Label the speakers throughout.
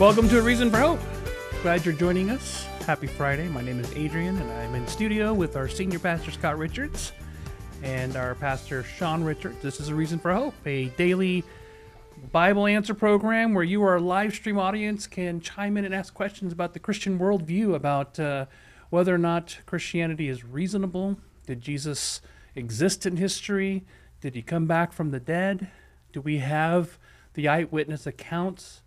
Speaker 1: Welcome to A Reason for Hope. Glad you're joining us. Happy Friday. My name is Adrian, and I'm in studio with our senior pastor, Scott Richards, and our pastor, Sean Richards. This is A Reason for Hope, a daily Bible answer program where you, our live stream audience, can chime in and ask questions about the Christian worldview, about uh, whether or not Christianity is reasonable. Did Jesus exist in history? Did he come back from the dead? Do we have the eyewitness accounts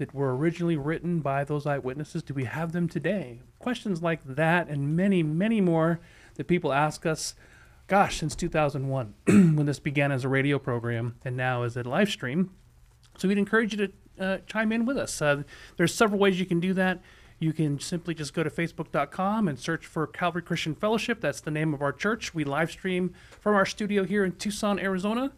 Speaker 1: that were originally written by those eyewitnesses? Do we have them today? Questions like that and many, many more that people ask us, gosh, since 2001, when this began as a radio program and now as a live stream. So we'd encourage you to uh, chime in with us. Uh, there's several ways you can do that. You can simply just go to facebook.com and search for Calvary Christian Fellowship. That's the name of our church. We live stream from our studio here in Tucson, Arizona.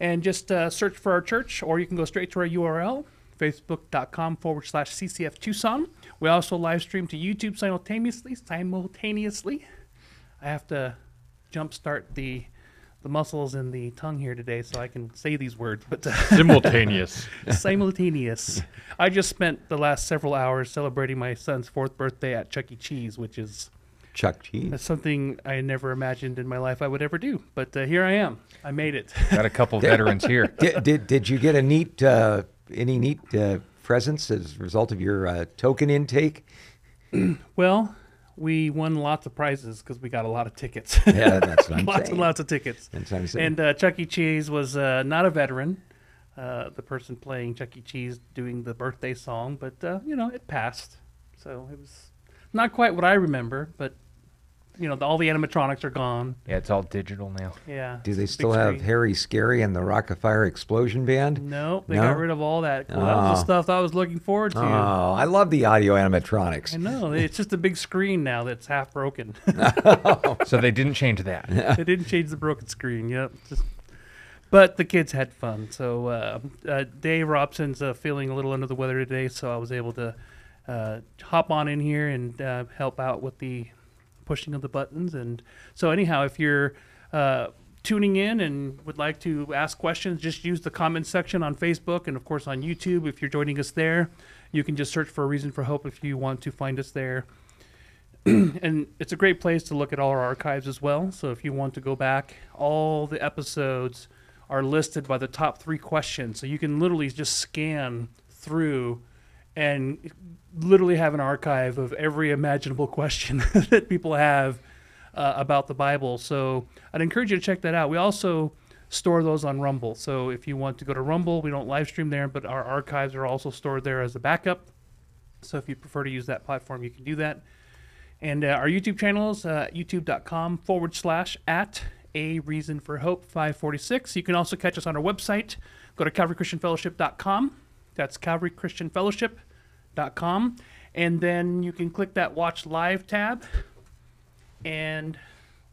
Speaker 1: And just uh, search for our church, or you can go straight to our URL, facebook.com forward slash CCF Tucson. We also live stream to YouTube simultaneously. Simultaneously. I have to jumpstart the the muscles in the tongue here today so I can say these words, but uh,
Speaker 2: Simultaneous.
Speaker 1: simultaneous. I just spent the last several hours celebrating my son's fourth birthday at Chuck E. Cheese, which is
Speaker 3: Chuck Cheese.
Speaker 1: that's something I never imagined in my life I would ever do. But uh, here I am. I made it.
Speaker 2: Got a couple veterans here.
Speaker 3: did, did did you get a neat uh, any neat uh, presents as a result of your uh, token intake?
Speaker 1: well, we won lots of prizes because we got a lot of tickets.
Speaker 3: Yeah, that's what I'm
Speaker 1: lots
Speaker 3: saying.
Speaker 1: and lots of tickets.
Speaker 3: That's what I'm saying.
Speaker 1: And uh, Chuck E. Cheese was uh, not a veteran, uh, the person playing Chuck E. Cheese doing the birthday song, but uh, you know it passed, so it was not quite what I remember. But you know, the, all the animatronics are gone.
Speaker 2: Yeah, it's all digital now.
Speaker 1: Yeah.
Speaker 3: Do they still have
Speaker 1: screen.
Speaker 3: Harry Scary and the Rockafire Explosion Band?
Speaker 1: No, they
Speaker 3: No?
Speaker 1: got rid of all that. Well, that was the
Speaker 3: Oh.
Speaker 1: stuff I was looking forward to.
Speaker 3: Oh, I love the audio animatronics.
Speaker 1: I know it's just a big screen now that's half broken.
Speaker 2: So they didn't change that.
Speaker 1: they didn't change the broken screen. Yep. Just, but the kids had fun. So uh, uh, Dave Robson's uh, feeling a little under the weather today, so I was able to uh, hop on in here and uh, help out with the pushing of the buttons. And so, anyhow, if you're uh, tuning in and would like to ask questions, just use the comment section on Facebook and, of course, on YouTube. If you're joining us there, you can just search for a reason for hope if you want to find us there and it's a great place to look at all our archives as well. So if you want to go back, all the episodes are listed by the top three questions. So you can literally just scan through and literally have an archive of every imaginable question that people have uh, about the Bible. So I'd encourage you to check that out. We also store those on Rumble. So if you want to go to Rumble, we don't live stream there, but our archives are also stored there as a backup. So if you prefer to use that platform, you can do that. And uh, our YouTube channels, uh, youtube.com forward slash at a reason for hope 546. You can also catch us on our website. Go to calvarychristianfellowship.com. That's calvarychristianfellowship.com. And then you can click that watch live tab and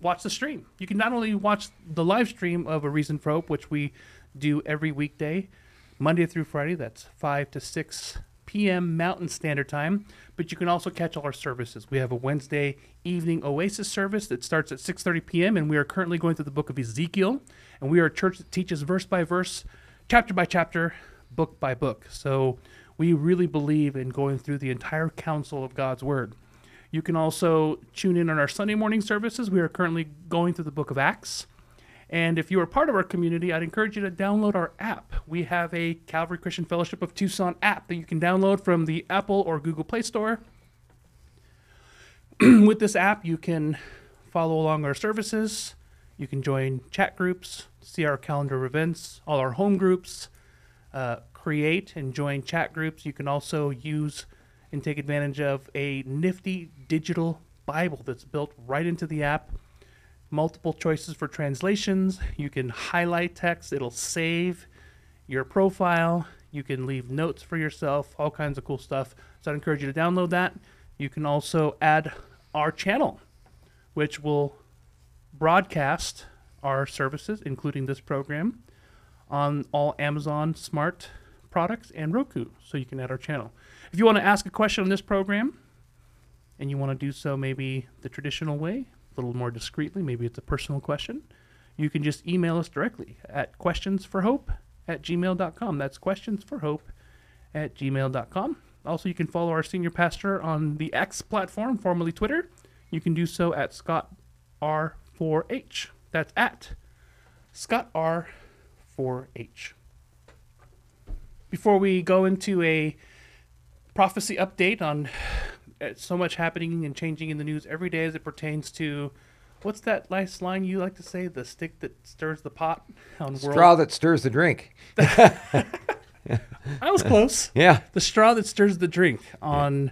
Speaker 1: watch the stream. You can not only watch the live stream of A Reason for Hope, which we do every weekday, Monday through Friday, that's 5 to 6 p.m. Mountain Standard Time, but you can also catch all our services. We have a Wednesday evening Oasis service that starts at 6:30 p.m. and we are currently going through the book of Ezekiel, and we are a church that teaches verse by verse, chapter by chapter, book by book. So we really believe in going through the entire counsel of God's word. You can also tune in on our Sunday morning services. We are currently going through the book of Acts. And if you are part of our community, I'd encourage you to download our app. We have a Calvary Christian Fellowship of Tucson app that you can download from the Apple or Google Play Store. With this app, you can follow along our services. You can join chat groups, see our calendar of events, all our home groups, uh, create and join chat groups. You can also use and take advantage of a nifty digital Bible that's built right into the app multiple choices for translations. You can highlight text, it'll save your profile. You can leave notes for yourself, all kinds of cool stuff. So I'd encourage you to download that. You can also add our channel, which will broadcast our services, including this program, on all Amazon Smart products and Roku. So you can add our channel. If you want to ask a question on this program, and you want to do so maybe the traditional way, a little more discreetly, maybe it's a personal question, you can just email us directly at questionsforhope at gmail.com. That's questionsforhope at gmail.com. Also, you can follow our senior pastor on the X platform, formerly Twitter. You can do so at Scott R4H. That's at Scott R4H. Before we go into a prophecy update on so much happening and changing in the news every day as it pertains to what's that last line you like to say? The stick that stirs the pot on world.
Speaker 3: Straw that stirs the drink.
Speaker 1: I was close.
Speaker 3: Yeah.
Speaker 1: the straw that stirs the drink on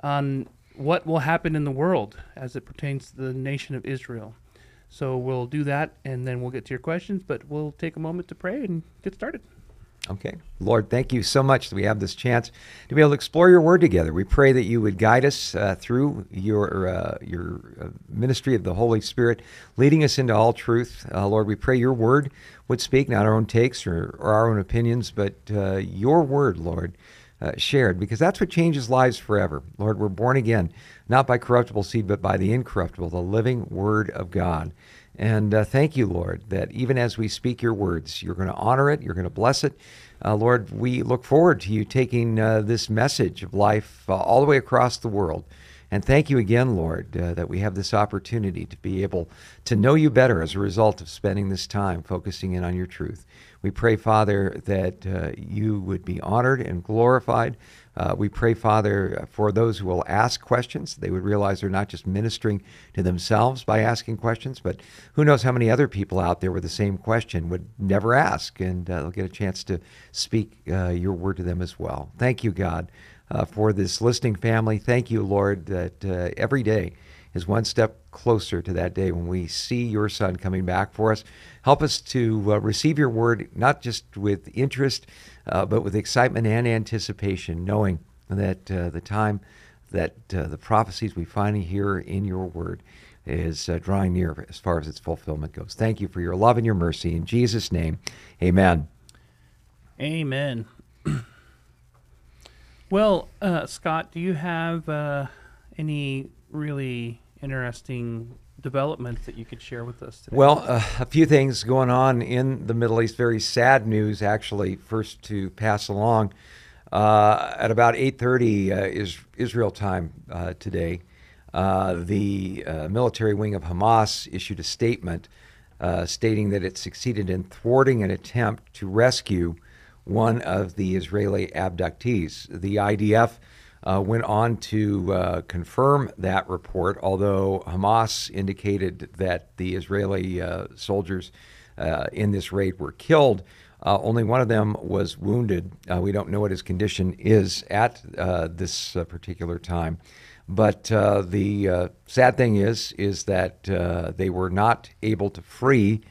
Speaker 1: on what will happen in the world as it pertains to the nation of Israel. So we'll do that and then we'll get to your questions, but we'll take a moment to pray and get started.
Speaker 3: Okay. Lord, thank you so much that we have this chance to be able to explore your word together. We pray that you would guide us uh, through your, uh, your uh, ministry of the Holy Spirit, leading us into all truth. Uh, Lord, we pray your word would speak, not our own takes or, or our own opinions, but uh, your word, Lord, uh, shared, because that's what changes lives forever. Lord, we're born again, not by corruptible seed, but by the incorruptible, the living word of God. And uh, thank you, Lord, that even as we speak your words, you're going to honor it, you're going to bless it. Uh, Lord, we look forward to you taking uh, this message of life uh, all the way across the world. And thank you again, Lord, uh, that we have this opportunity to be able to know you better as a result of spending this time focusing in on your truth. We pray, Father, that uh, you would be honored and glorified. Uh, we pray, Father, for those who will ask questions, they would realize they're not just ministering to themselves by asking questions, but who knows how many other people out there with the same question would never ask, and uh, they'll get a chance to speak uh, your word to them as well. Thank you, God, uh, for this listening family. Thank you, Lord, that uh, every day is one step closer to that day when we see your Son coming back for us. Help us to uh, receive your word, not just with interest, uh, but with excitement and anticipation, knowing that uh, the time that uh, the prophecies we find here in your word is uh, drawing near as far as its fulfillment goes. Thank you for your love and your mercy. In Jesus' name, amen.
Speaker 1: Amen. well, uh, Scott, do you have any really interesting developments that you could share with us today?
Speaker 3: Well, uh, a few things going on in the Middle East. Very sad news, actually. First to pass along uh, at about 8:30 uh, is Israel time uh, today. Uh, the uh, military wing of Hamas issued a statement stating that it succeeded in thwarting an attempt to rescue one of the Israeli abductees. The IDF uh, went on to uh, confirm that report, although Hamas indicated that the Israeli uh, soldiers uh, in this raid were killed. Uh, only one of them was wounded. Uh, we don't know what his condition is at this particular time. But the sad thing is, is that they were not able to free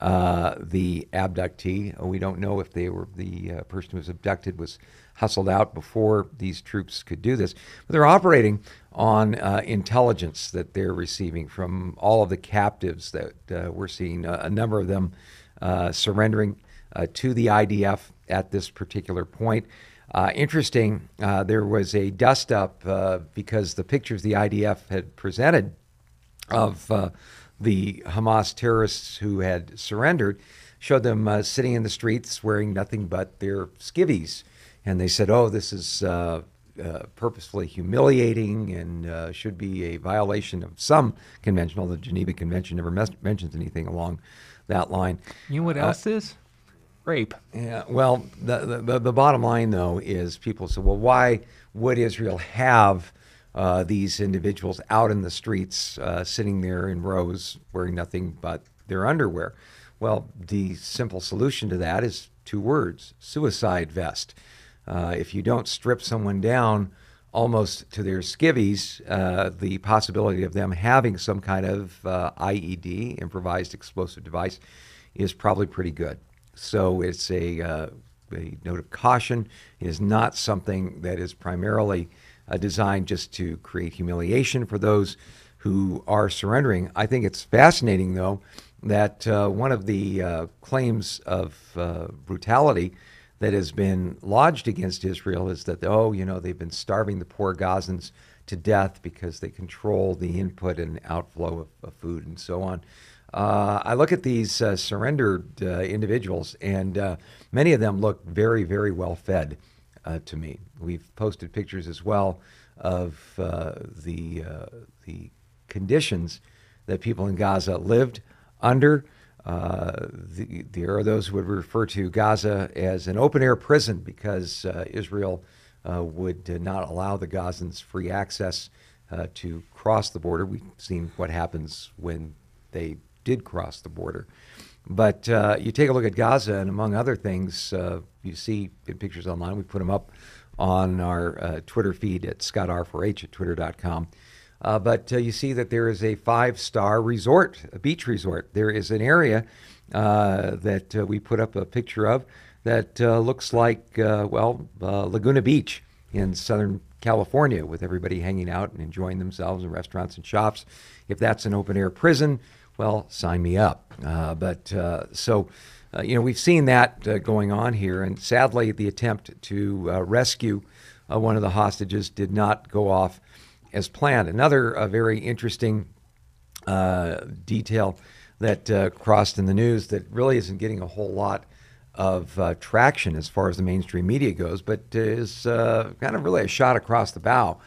Speaker 3: the abductee. We don't know if they were the person who was abducted was hustled out before these troops could do this. But they're operating on uh, intelligence that they're receiving from all of the captives that uh, we're seeing, uh, a number of them uh, surrendering uh, to the IDF at this particular point. Uh, interesting, there was a dust up because the pictures the IDF had presented of the Hamas terrorists who had surrendered showed them sitting in the streets wearing nothing but their skivvies and they said, "Oh, this is uh, uh, purposefully humiliating and uh, should be a violation of some convention." Although the Geneva Convention never mes- mentions anything along that line.
Speaker 2: You know what
Speaker 3: Uh,
Speaker 2: else is? Rape.
Speaker 3: Yeah. Well, the, the the bottom line though is people say, "Well, why would Israel have?" Uh, these individuals out in the streets, uh, sitting there in rows, wearing nothing but their underwear. Well, the simple solution to that is two words suicide vest. Uh, if you don't strip someone down almost to their skivvies, uh, the possibility of them having some kind of uh, IED, improvised explosive device, is probably pretty good. So it's a, uh, a note of caution. It is not something that is primarily uh, designed just to create humiliation for those who are surrendering. I think it's fascinating, though, that one of the claims of brutality that has been lodged against Israel is that, oh, you know, they've been starving the poor Gazans to death because they control the input and outflow of, of food and so on. Uh, I look at these uh, surrendered uh, individuals, and uh, many of them look very, very well fed. uh, to me. We've posted pictures as well of uh, the the conditions that people in Gaza lived under. Uh, the, there are those who would refer to Gaza as an open air prison because uh, Israel uh, would uh, not allow the Gazans free access uh, to cross the border. We've seen what happens when they did cross the border. But you take a look at Gaza, and among other things, you see in pictures online. We put them up on our Twitter feed at scottar4h at twitter.com. Uh, but uh, you see that there is a five star resort, a beach resort. There is an area uh, that uh, we put up a picture of that uh, looks like, uh, well, Laguna Beach in Southern California with everybody hanging out and enjoying themselves in restaurants and shops. If that's an open air prison, well, sign me up. But so, you know, we've seen that going on here, and sadly, the attempt to rescue one of the hostages did not go off as planned. Another uh, very interesting uh, detail that uh, crossed in the news that really isn't getting a whole lot of uh, traction as far as the mainstream media goes, but is uh, kind of really a shot across the bow,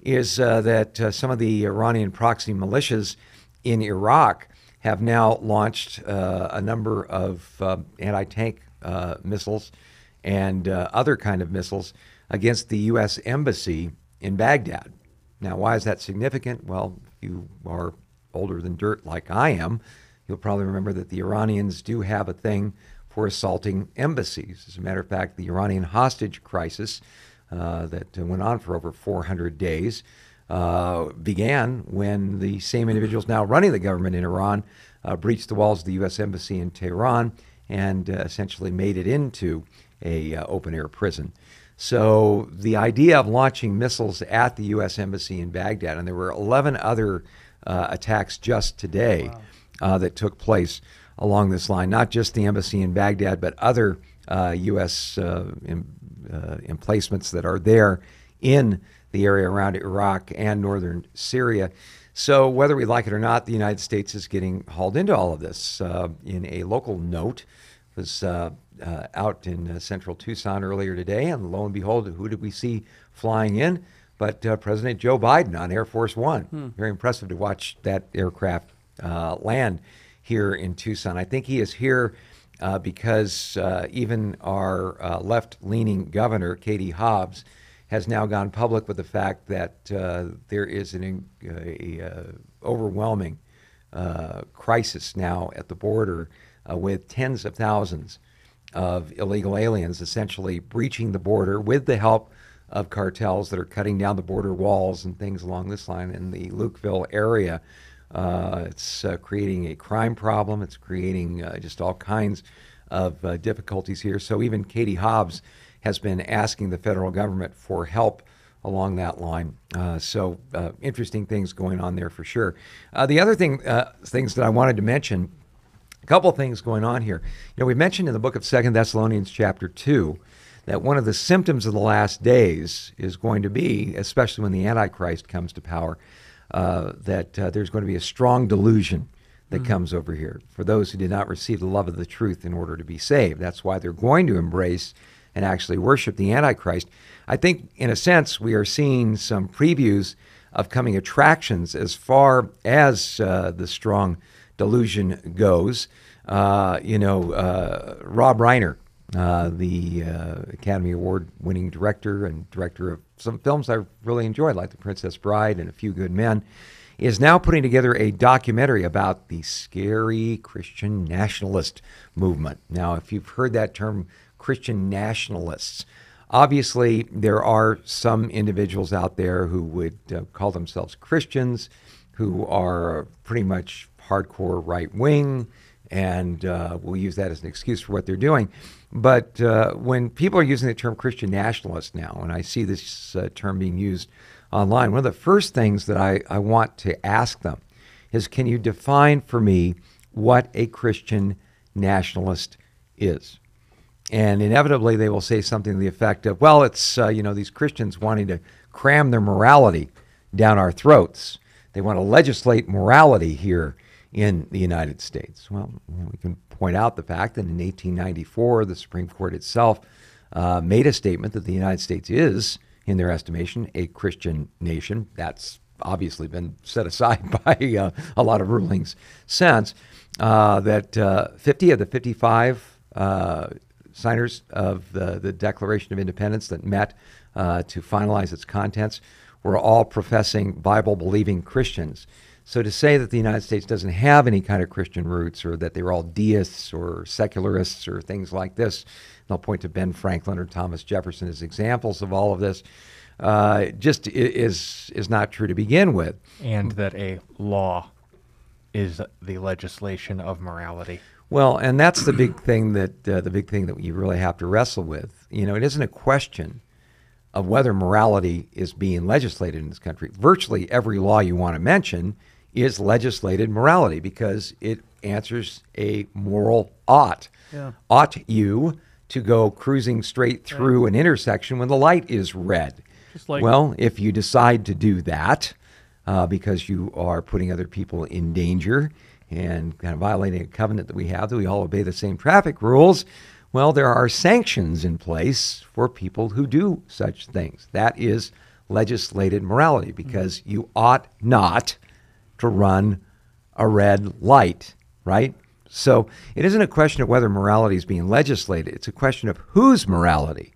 Speaker 3: is uh, that some of the Iranian proxy militias in Iraq have now launched a number of anti-tank missiles and other kind of missiles against the U.S. embassy in Baghdad. Now, why is that significant? Well, if you are older than dirt like I am, you'll probably remember that the Iranians do have a thing for assaulting embassies. As a matter of fact, the Iranian hostage crisis uh, that went on for over 400 days uh, began when the same individuals now running the government in Iran uh, breached the walls of the U.S. Embassy in Tehran and uh, essentially made it into a uh, open air prison. So the idea of launching missiles at the U.S. Embassy in Baghdad, and there were 11 other uh, attacks just today uh, that took place along this line, not just the embassy in Baghdad, but other uh, U.S. Uh, em- uh, emplacements that are there in the area around Iraq and northern Syria. So, whether we like it or not, the United States is getting hauled into all of this. Uh, in a local note, was uh, out in uh, central Tucson earlier today, and lo and behold, who did we see flying in? But uh, President Joe Biden on Air Force One. Very impressive to watch that aircraft uh, land here in Tucson. I think he is here uh, because uh, even our uh, left leaning governor, Katie Hobbs, has now gone public with the fact that uh, there is an a, uh, overwhelming uh, crisis now at the border uh, with tens of thousands of illegal aliens essentially breaching the border with the help of cartels that are cutting down the border walls and things along this line in the Lukeville area. Uh, it's uh, creating a crime problem. It's creating uh, just all kinds of uh, difficulties here. So even Katie Hobbs has been asking the federal government for help along that line. Uh, so uh, interesting things going on there for sure. The other thing, things that I wanted to mention, a couple of things going on here. You know, we mentioned in the book of Second Thessalonians chapter two that one of the symptoms of the last days is going to be, especially when the Antichrist comes to power, uh, that uh, there's going to be a strong delusion that comes over here for those who did not receive the love of the truth in order to be saved. That's why they're going to embrace and actually worship the Antichrist. I think, in a sense, we are seeing some previews of coming attractions as far as uh, the strong delusion goes. Uh, you know, uh, Rob Reiner, uh, the uh, Academy Award winning director and director of some films I really enjoyed, like The Princess Bride and A Few Good Men, is now putting together a documentary about the scary Christian nationalist movement. Now, if you've heard that term, Christian nationalists, obviously there are some individuals out there who would uh, call themselves Christians, who are pretty much hardcore right wing, and uh, we'll use that as an excuse for what they're doing. But uh, when people are using the term Christian nationalist now, and I see this uh, term being used online, one of the first things that I, I want to ask them is can you define for me what a Christian nationalist is? And inevitably, they will say something to the effect of, well, it's, uh, you know, these Christians wanting to cram their morality down our throats. They want to legislate morality here in the United States. Well, we can point out the fact that in 1894, the Supreme Court itself uh, made a statement that the United States is, in their estimation, a Christian nation. That's obviously been set aside by uh, a lot of rulings since. Uh, that uh, 50 of the 55 uh, signers of the, the Declaration of Independence that met uh, to finalize its contents were all professing Bible believing Christians. So to say that the United States doesn't have any kind of Christian roots or that they're all deists or secularists or things like this, and I'll point to Ben Franklin or Thomas Jefferson as examples of all of this, uh, just is, is not true to begin with.
Speaker 2: And that a law is the legislation of morality.
Speaker 3: Well, and that's the big thing that uh, the big thing that you really have to wrestle with. You know, it isn't a question of whether morality is being legislated in this country. Virtually every law you want to mention is legislated morality because it answers a moral ought.
Speaker 1: Yeah.
Speaker 3: Ought you to go cruising straight through an intersection when the light is red?
Speaker 1: Like-
Speaker 3: well, if you decide to do that uh, because you are putting other people in danger and kind of violating a covenant that we have that we all obey the same traffic rules, well, there are sanctions in place for people who do such things. That is legislated morality because you ought not to run a red light, right? So it isn't a question of whether morality is being legislated, it's a question of whose morality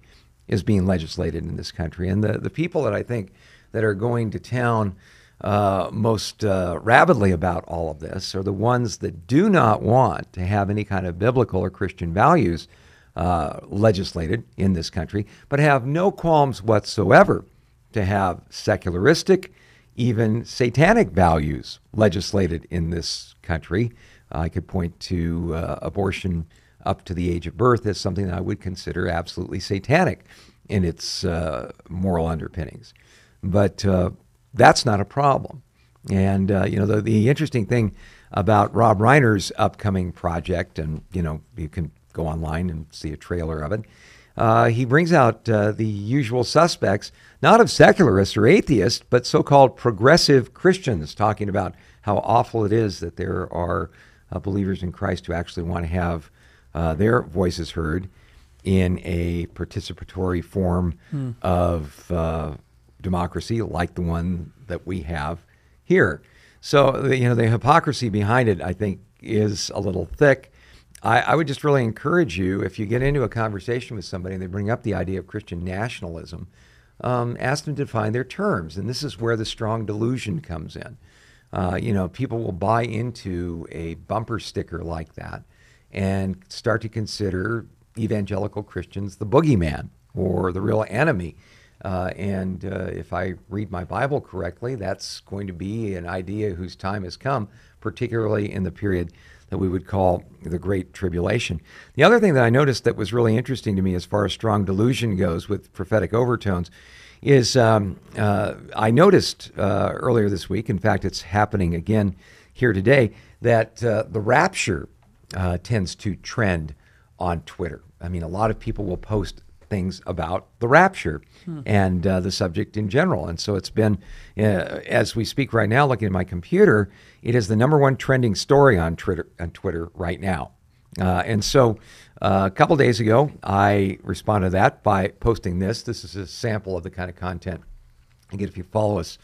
Speaker 3: is being legislated in this country. And the, the people that I think that are going to town uh, most uh, rapidly about all of this are the ones that do not want to have any kind of biblical or Christian values uh, legislated in this country, but have no qualms whatsoever to have secularistic, even satanic values legislated in this country. I could point to uh, abortion up to the age of birth as something that I would consider absolutely satanic in its uh, moral underpinnings. But uh, that's not a problem. And, uh, you know, the, the interesting thing about Rob Reiner's upcoming project, and, you know, you can go online and see a trailer of it, uh, he brings out uh, the usual suspects, not of secularists or atheists, but so called progressive Christians, talking about how awful it is that there are uh, believers in Christ who actually want to have uh, their voices heard in a participatory form of uh, democracy like the one that we have here. So, you know, the hypocrisy behind it, I think, is a little thick. I, I would just really encourage you if you get into a conversation with somebody and they bring up the idea of Christian nationalism, um, ask them to define their terms. And this is where the strong delusion comes in. Uh, you know, people will buy into a bumper sticker like that and start to consider evangelical Christians the boogeyman or the real enemy. Uh, and uh, if I read my Bible correctly, that's going to be an idea whose time has come, particularly in the period that we would call the Great Tribulation. The other thing that I noticed that was really interesting to me as far as strong delusion goes with prophetic overtones is um, uh, I noticed uh, earlier this week, in fact, it's happening again here today, that uh, the rapture uh, tends to trend on Twitter. I mean, a lot of people will post things about the rapture and uh, the subject in general. And so it's been, uh, as we speak right now, looking at my computer, it is the number one trending story on Twitter, on Twitter right now. Uh, and so uh, a couple days ago, I responded to that by posting this. This is a sample of the kind of content Again, if you follow us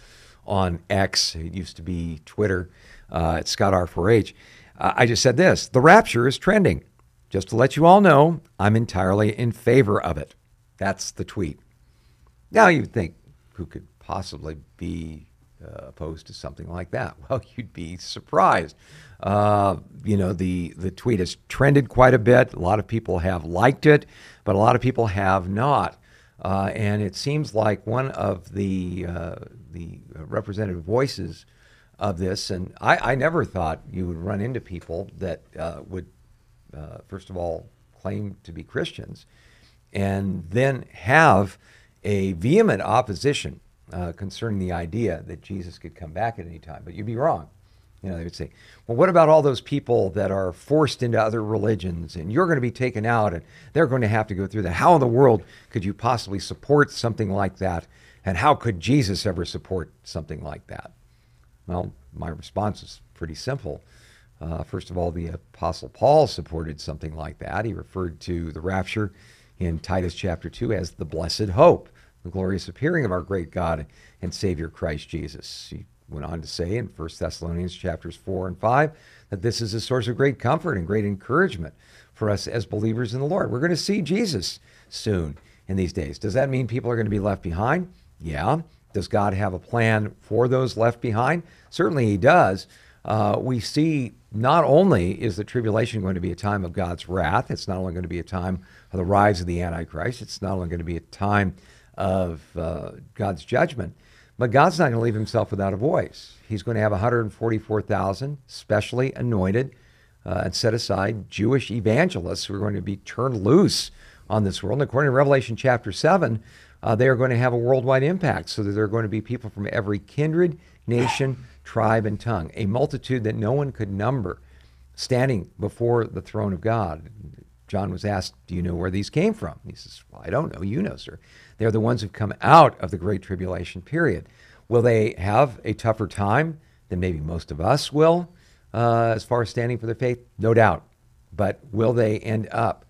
Speaker 3: on X, it used to be Twitter, uh, at Scott R4H, uh, I just said this The rapture is trending. Just to let you all know, I'm entirely in favor of it. That's the tweet. Now you'd think, who could possibly be uh, opposed to something like that? Well, you'd be surprised. Uh, you know, the, the tweet has trended quite a bit. A lot of people have liked it, but a lot of people have not. Uh, and it seems like one of the, uh, the representative voices of this, and I, I never thought you would run into people that uh, would, uh, first of all, claim to be Christians and then have a vehement opposition uh, concerning the idea that Jesus could come back at any time. But you'd be wrong. You know, they would say, well, what about all those people that are forced into other religions and you're going to be taken out and they're going to have to go through that? How in the world could you possibly support something like that? And how could Jesus ever support something like that? Well, my response is pretty simple. Uh, first of all, the Apostle Paul supported something like that. He referred to the rapture in Titus chapter 2 as the blessed hope, the glorious appearing of our great God and Savior Christ Jesus. He went on to say in 1 Thessalonians chapters 4 and 5 that this is a source of great comfort and great encouragement for us as believers in the Lord. We're going to see Jesus soon in these days. Does that mean people are going to be left behind? Yeah. Does God have a plan for those left behind? Certainly He does. Uh, we see not only is the tribulation going to be a time of God's wrath, it's not only going to be a time of the rise of the Antichrist, it's not only going to be a time of uh, God's judgment, but God's not going to leave himself without a voice. He's going to have 144,000 specially anointed uh, and set aside Jewish evangelists who are going to be turned loose on this world. And according to Revelation chapter 7, uh, they are going to have a worldwide impact so that there are going to be people from every kindred, nation, tribe, and tongue, a multitude that no one could number standing before the throne of God. John was asked, Do you know where these came from? He says, Well, I don't know. You know, sir. They're the ones who've come out of the Great Tribulation period. Will they have a tougher time than maybe most of us will uh, as far as standing for their faith? No doubt. But will they end up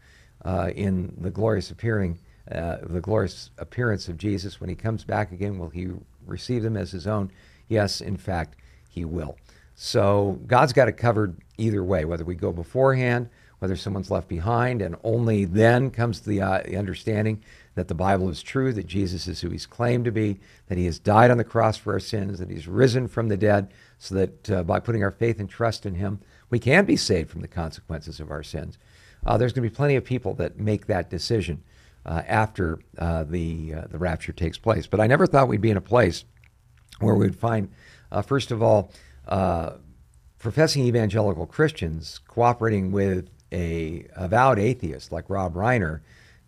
Speaker 3: uh, in the glorious appearing, uh, the glorious appearance of Jesus when he comes back again? Will he receive them as his own? Yes, in fact, he will. So God's got it covered either way, whether we go beforehand, whether someone's left behind, and only then comes the, uh, the understanding that the Bible is true, that Jesus is who he's claimed to be, that he has died on the cross for our sins, that he's risen from the dead, so that uh, by putting our faith and trust in him, we can be saved from the consequences of our sins. Uh, there's going to be plenty of people that make that decision uh, after uh, the, uh, the rapture takes place. But I never thought we'd be in a place where we'd find, uh, first of all, professing evangelical Christians cooperating with a avowed atheist like Rob Reiner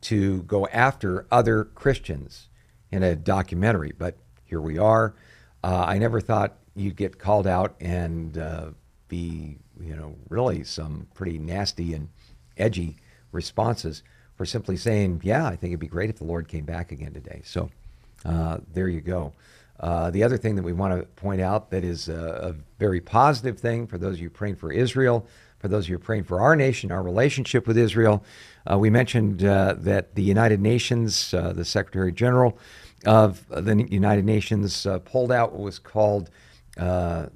Speaker 3: to go after other Christians in a documentary. But here we are. Uh, I never thought you'd get called out and uh, be, you know, really some pretty nasty and edgy responses for simply saying, yeah, I think it'd be great if the Lord came back again today. So uh, there you go. Uh, the other thing that we want to point out that is a, a, very positive thing for those of you praying for Israel, for those of you praying for our nation, our relationship with Israel. Uh, we mentioned uh, that the United Nations, uh, the Secretary General of the United Nations, uh, pulled out what was called a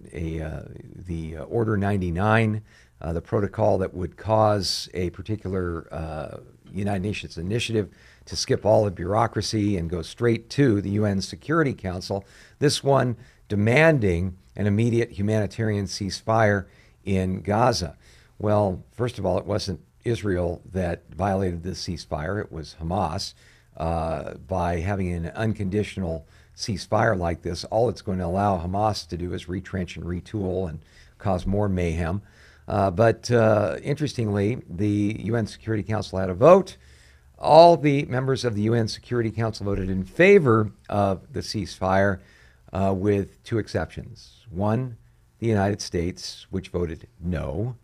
Speaker 3: the Order 99, the protocol that would cause a particular United Nations initiative to skip all the bureaucracy and go straight to the UN Security Council. This one demanding an immediate humanitarian ceasefire in Gaza. Well, first of all, it wasn't Israel that violated the ceasefire, it was Hamas. Uh, by having an unconditional ceasefire like this, all it's going to allow Hamas to do is retrench and retool and cause more mayhem. Uh, but uh, interestingly, the UN Security Council had a vote. All the members of the UN Security Council voted in favor of the ceasefire, uh, with two exceptions. One, the United States, which voted no,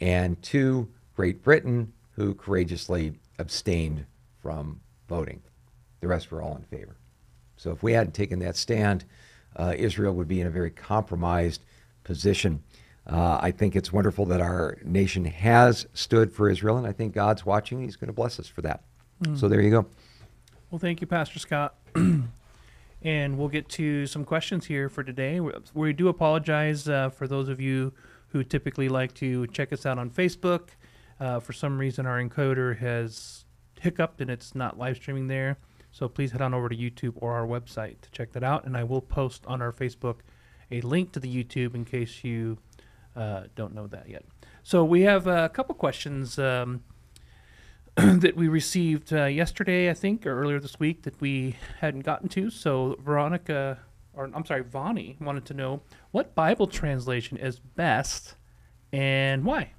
Speaker 3: and two, Great Britain, who courageously abstained from voting. The rest were all in favor. So if we hadn't taken that stand, uh, Israel would be in a very compromised position. Uh, I think it's wonderful that our nation has stood for Israel, and I think God's watching. He's going to bless us for that. So there you go.
Speaker 1: Well, thank you, Pastor Scott. and we'll get to some questions here for today. We do apologize uh, for those of you who typically like to check us out on Facebook. Uh, for some reason, our encoder has hiccuped and it's not live streaming there. So please head on over to YouTube or our website to check that out. And I will post on our Facebook a link to the YouTube in case you uh, don't know that yet. So we have a couple questions um, that we received uh, yesterday, I think, or earlier this week that we hadn't gotten to. So Veronica or I'm sorry, Vani wanted to know what Bible translation is best and why.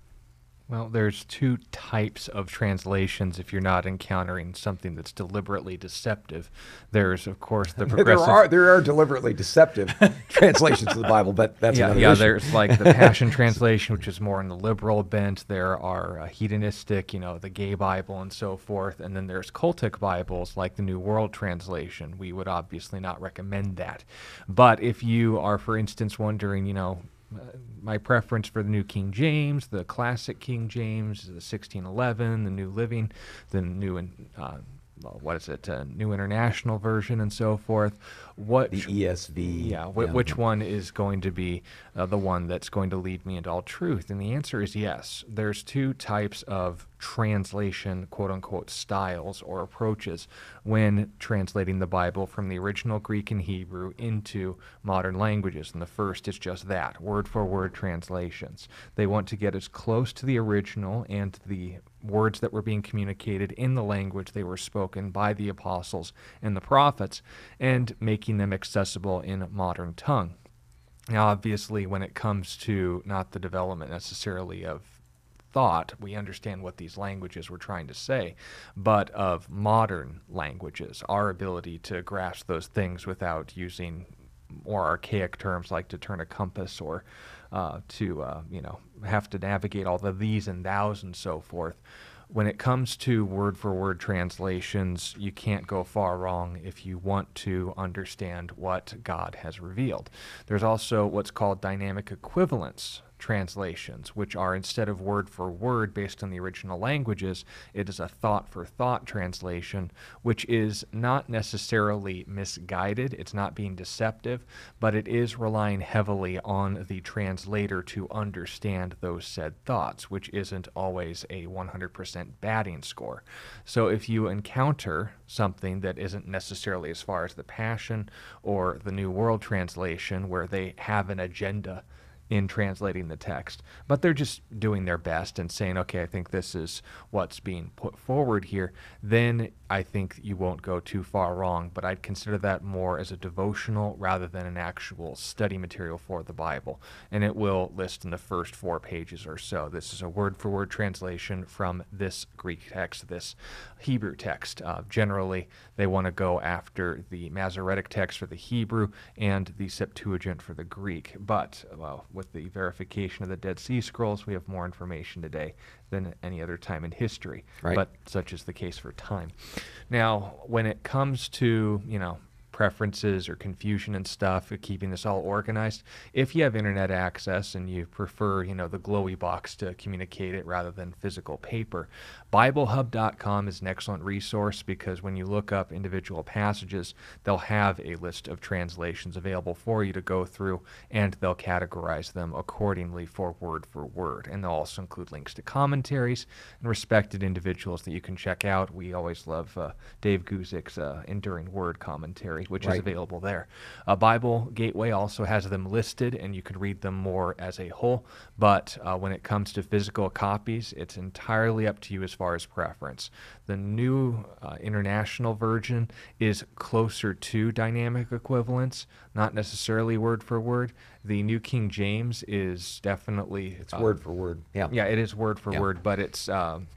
Speaker 2: Well, there's two types of translations if you're not encountering something that's deliberately deceptive. There's, of course, the progressive.
Speaker 3: there are there are deliberately deceptive translations of the Bible, but that's
Speaker 2: yeah,
Speaker 3: yeah.
Speaker 2: Issue. There's like the Passion translation, which is more in the liberal bent. There are uh, hedonistic, you know, the Gay Bible and so forth, and then there's cultic Bibles like the New World Translation. We would obviously not recommend that, but if you are, for instance, wondering, you know, my preference for the New King James, the Classic King James, the 1611, the New Living, the New uh, what is it, uh, New International Version, and so forth. What
Speaker 3: the ESV?
Speaker 2: Yeah, wh- which one is going to be uh, the one that's going to lead me into all truth? And the answer is yes. There's two types of translation, quote unquote, styles or approaches when translating the Bible from the original Greek and Hebrew into modern languages. And the first is just that word for word translations. They want to get as close to the original and the words that were being communicated in the language they were spoken by the apostles and the prophets and making them accessible in modern tongue. Now, obviously, when it comes to not the development necessarily of thought, we understand what these languages were trying to say, but of modern languages, our ability to grasp those things without using more archaic terms like to turn a compass or uh, to, uh, you know, have to navigate all the these and thous and so forth. When it comes to word for word translations, you can't go far wrong if you want to understand what God has revealed. There's also what's called dynamic equivalence translations, which are instead of word for word based on the original languages, it is a thought for thought translation, which is not necessarily misguided, it's not being deceptive, but it is relying heavily on the translator to understand those said thoughts, which isn't always a 100% batting score. So if you encounter something that isn't necessarily as far as the Passion or the New World Translation, where they have an agenda in translating the text, but they're just doing their best and saying, okay, I think this is what's being put forward here, then I think you won't go too far wrong. But I'd consider that more as a devotional rather than an actual study material for the Bible. And it will list in the first four pages or so. This is a word for word translation from this Greek text, this Hebrew text. Uh, generally, they want to go after the Masoretic text for the Hebrew and the Septuagint for the Greek. But, well, with the verification of the Dead Sea Scrolls, we have more information today than any other time in history.
Speaker 3: Right.
Speaker 2: But such is the case for time. Now, when it comes to, you know, preferences or confusion and stuff, keeping this all organized. If you have internet access and you prefer, you know, the glowy box to communicate it rather than physical paper, BibleHub.com is an excellent resource because when you look up individual passages, they'll have a list of translations available for you to go through and they'll categorize them accordingly for word for word. And they'll also include links to commentaries and respected individuals that you can check out. We always love uh, Dave Guzik's uh, Enduring Word commentary which right. is available there. Uh, Bible Gateway also has them listed, and you can read them more as a whole. But uh, when it comes to physical copies, it's entirely up to you as far as preference. The new uh, international version is closer to dynamic equivalence, not necessarily word for word. The New King James is definitely
Speaker 3: it's word for word. Yeah,
Speaker 2: yeah, it is word for yeah. word, but it's um,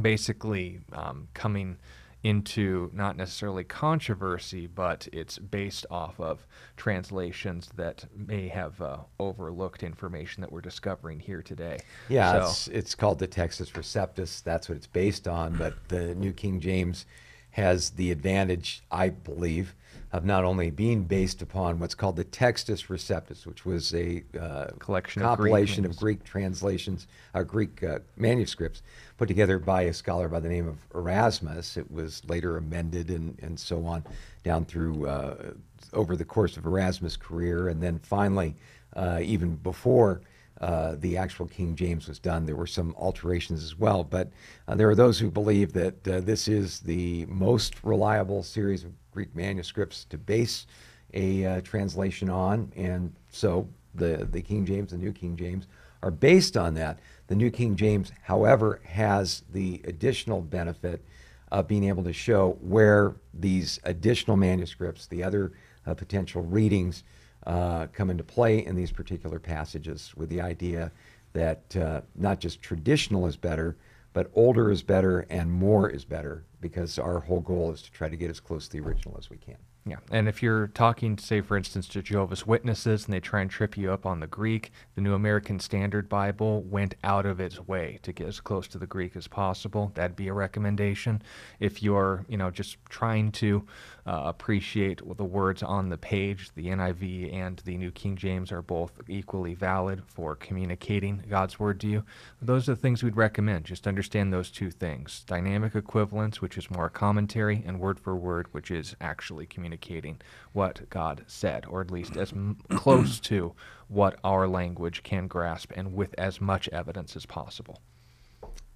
Speaker 2: basically um, coming into not necessarily controversy, but it's based off of translations that may have uh, overlooked information that we're discovering here today.
Speaker 3: Yeah, so, it's, it's called the Textus Receptus. That's what it's based on. But the New King James has the advantage, I believe, of not only being based upon what's called the Textus Receptus, which was a uh,
Speaker 2: collection
Speaker 3: compilation
Speaker 2: of
Speaker 3: Greek, of Greek translations, uh, Greek uh, manuscripts, put together by a scholar by the name of Erasmus. It was later amended and, and so on down through uh, over the course of Erasmus' career, and then finally, uh, even before. Uh, the actual King James was done. There were some alterations as well, but uh, there are those who believe that uh, this is the most reliable series of Greek manuscripts to base a uh, translation on, and so the the King James, the New King James, are based on that. The New King James, however, has the additional benefit of being able to show where these additional manuscripts, the other uh, potential readings, uh, come into play in these particular passages with the idea that uh, not just traditional is better, but older is better and more is better because our whole goal is to try to get as close to the original as we can.
Speaker 2: Yeah, and if you're talking, say, for instance, to Jehovah's Witnesses and they try and trip you up on the Greek, the New American Standard Bible went out of its way to get as close to the Greek as possible. That'd be a recommendation. If you're, you know, just trying to uh, appreciate the words on the page, the NIV and the New King James are both equally valid for communicating God's Word to you. Those are the things we'd recommend. Just understand those two things dynamic equivalence, which is more commentary, and word for word, which is actually communicating what God said, or at least as m- close to what our language can grasp and with as much evidence as possible.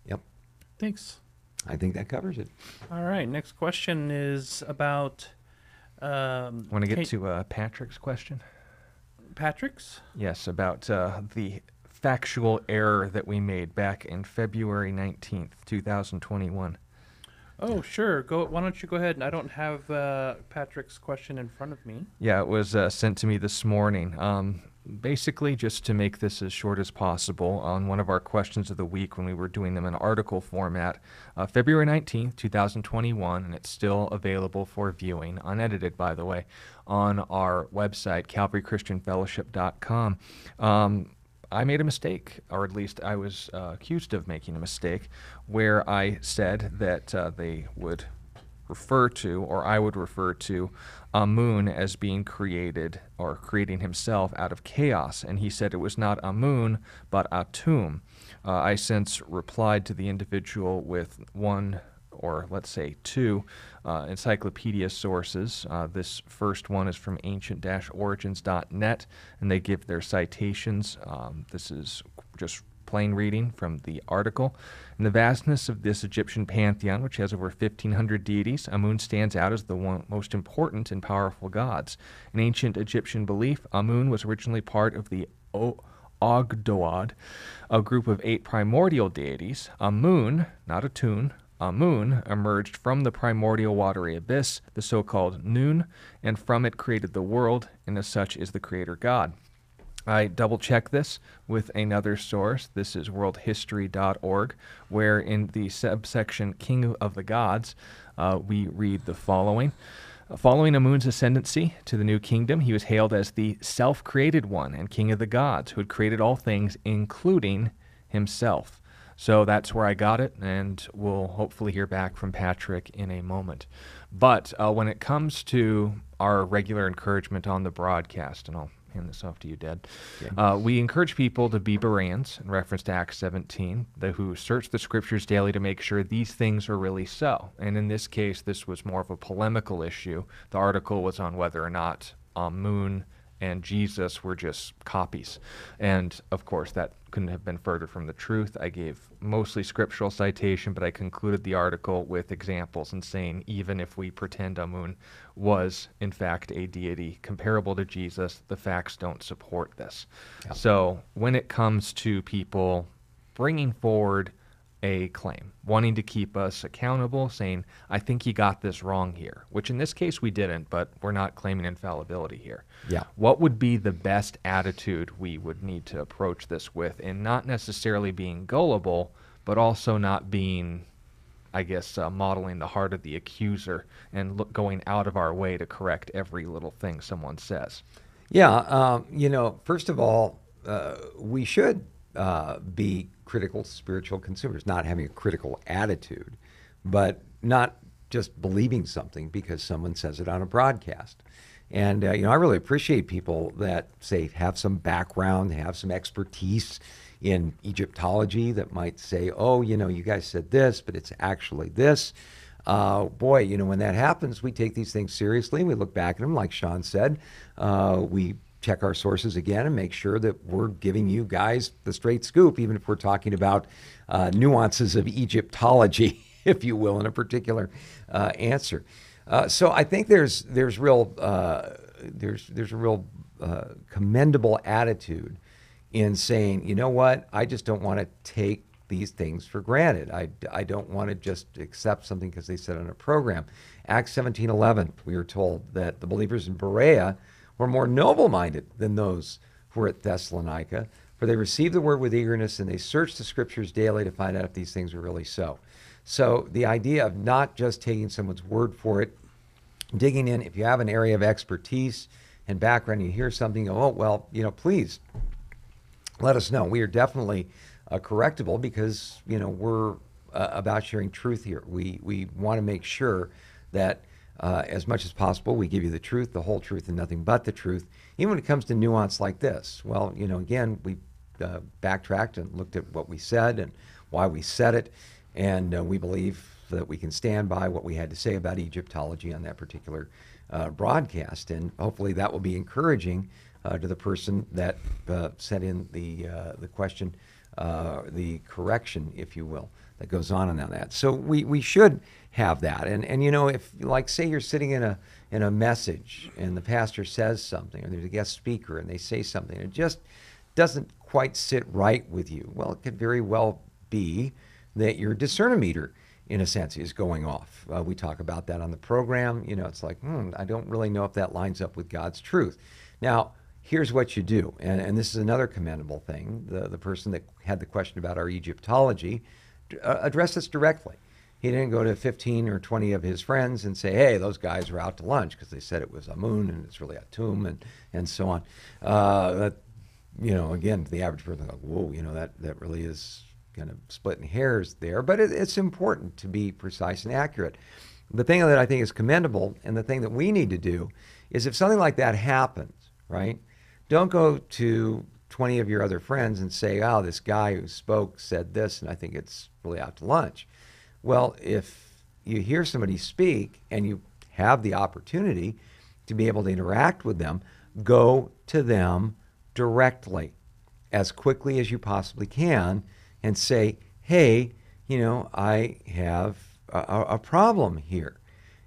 Speaker 3: Yep.
Speaker 1: Thanks.
Speaker 3: I think that covers it.
Speaker 1: All right. Next question is about. Um,
Speaker 2: Want to get
Speaker 1: can-
Speaker 2: to uh, Patrick's question?
Speaker 1: Patrick's?
Speaker 2: Yes, about uh, the factual error that we made back in February 19th, 2021.
Speaker 1: Oh, sure. Go. Why don't you go ahead? And I don't have uh, Patrick's question in front of me.
Speaker 2: Yeah, it was uh, sent to me this morning. Um, basically, just to make this as short as possible, on one of our questions of the week when we were doing them in article format, uh, February 19th, 2021, and it's still available for viewing, unedited, by the way, on our website, calvarychristianfellowship.com. Um, I made a mistake, or at least I was uh, accused of making a mistake, where I said that uh, they would refer to, or I would refer to, Amun as being created or creating himself out of chaos. And he said it was not Amun, but Atum. Uh, I since replied to the individual with one or let's say two uh, encyclopedia sources. Uh, this first one is from ancient-origins.net, and they give their citations. Um, this is just plain reading from the article. In the vastness of this Egyptian pantheon, which has over 1,500 deities, Amun stands out as the one most important and powerful gods. In ancient Egyptian belief, Amun was originally part of the o- Ogdoad, a group of eight primordial deities. Amun, not Atum, Amun emerged from the primordial watery abyss, the so called Nun, and from it created the world, and as such is the creator God. I double checked this with another source. This is worldhistory.org, where in the subsection King of the Gods, uh, we read the following. Following Amun's ascendancy to the new kingdom, he was hailed as the self created one and king of the gods, who had created all things, including himself. So that's where I got it, and we'll hopefully hear back from Patrick in a moment. But uh, when it comes to our regular encouragement on the broadcast, and I'll hand this off to you, Dad, uh, we encourage people to be Bereans in reference to Acts 17, the, who search the scriptures daily to make sure these things are really so. And in this case, this was more of a polemical issue. The article was on whether or not um, Moon and Jesus were just copies. And of course, that couldn't have been further from the truth. I gave mostly scriptural citation, but I concluded the article with examples and saying even if we pretend Amun was in fact a deity comparable to Jesus, the facts don't support this. So when it comes to people bringing forward a claim, wanting to keep us accountable, saying, I think you got this wrong here, which in this case we didn't, but we're not claiming infallibility here.
Speaker 3: Yeah.
Speaker 2: What would be the best attitude we would need to approach this with, and not necessarily being gullible, but also not being, I guess, uh, modeling the heart of the accuser and look, going out of our way to correct every little thing someone says?
Speaker 3: Yeah, um, you know, first of all, uh, we should uh, be critical spiritual consumers, not having a critical attitude, but not just believing something because someone says it on a broadcast. And uh, you know, I really appreciate people that say have some background, have some expertise in Egyptology that might say, "Oh, you know, you guys said this, but it's actually this." Uh, boy, you know, when that happens, we take these things seriously. And we look back at them, like Sean said. Uh, we check our sources again and make sure that we're giving you guys the straight scoop, even if we're talking about uh, nuances of Egyptology, if you will, in a particular uh, answer. Uh, so I think there's there's real uh, there's there's a real uh, commendable attitude in saying, you know what, I just don't want to take these things for granted. I, I don't want to just accept something because they said on a program. Acts 17:11, we are told that the believers in Berea were more noble-minded than those who were at Thessalonica, for they received the word with eagerness and they searched the scriptures daily to find out if these things were really so. So the idea of not just taking someone's word for it digging in. If you have an area of expertise and background, you hear something, go, oh, well, you know, please let us know. We are definitely uh, correctable because, you know, we're uh, about sharing truth here. We, we want to make sure that uh, as much as possible, we give you the truth, the whole truth, and nothing but the truth. Even when it comes to nuance like this, well, you know, again, we uh, backtracked and looked at what we said and why we said it, and uh, we believe that we can stand by what we had to say about Egyptology on that particular uh, broadcast, and hopefully that will be encouraging uh, to the person that uh, sent in the the question, the correction, if you will, that goes on and on that. So we we should have that. And and you know, if like say you're sitting in a in a message and the pastor says something, or there's a guest speaker and they say something, it just doesn't quite sit right with you. Well, it could very well be that your discernometer, in a sense, is going off. Uh, we talk about that on the program. You know, it's like, hmm, I don't really know if that lines up with God's truth. Now, here's what you do, and, and this is another commendable thing. The, the person that had the question about our Egyptology uh, addressed this directly. He didn't go to 15 or 20 of his friends and say, hey, those guys are out to lunch because they said it was Amun and it's really Atum and, and so on. Uh, that, you know, again, the average person, like, whoa, you know, that, that really is kind of splitting hairs there. But it, it's important to be precise and accurate. The thing that I think is commendable and the thing that we need to do is if something like that happens, right, don't go to 20 of your other friends and say, oh, this guy who spoke said this and I think it's really out to lunch well, if you hear somebody speak and you have the opportunity to be able to interact with them, go to them directly as quickly as you possibly can and say, hey, you know, I have a, a problem here.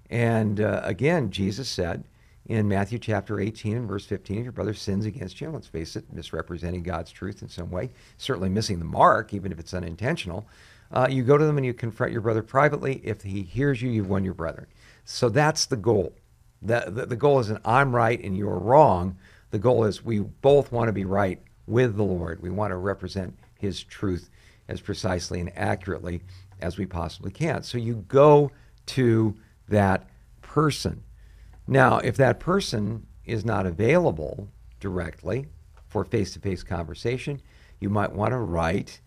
Speaker 3: And uh, again, Jesus said in Matthew chapter 18 and verse 15, if your brother sins against you, let's face it, misrepresenting God's truth in some way, certainly missing the mark, even if it's unintentional, uh, you go to them and you confront your brother privately. If he hears you, you've won your brethren. So that's the goal. The, the, the goal isn't I'm right and you're wrong. The goal is we both want to be right with the Lord. We want to represent his truth as precisely and accurately as we possibly can. So you go to that person. Now, if that person is not available directly for face to face conversation, you might want to write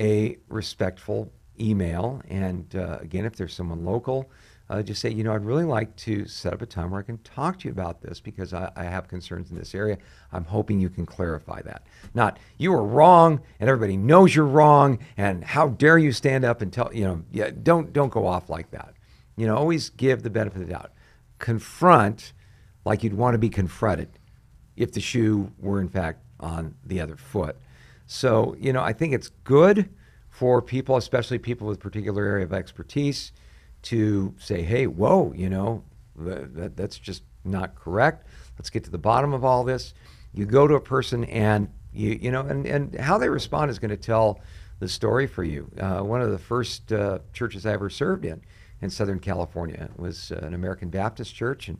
Speaker 3: a respectful email. And uh, again, if there's someone local, uh, just say, you know, I'd really like to set up a time where I can talk to you about this because I, I, have concerns in this area. I'm hoping you can clarify that. Not, you are wrong and everybody knows you're wrong and how dare you stand up and tell, you know, yeah, don't, don't go off like that. You know, always give the benefit of the doubt. Confront like you'd want to be confronted if the shoe were in fact on the other foot. So, you know, I think it's good for people, especially people with particular area of expertise, to say, hey, whoa, you know, that, that's just not correct. Let's get to the bottom of all this. You go to a person and you, you know, and, and how they respond is going to tell the story for you. Uh, one of the first uh, churches I ever served in in Southern California was uh, an American Baptist church, and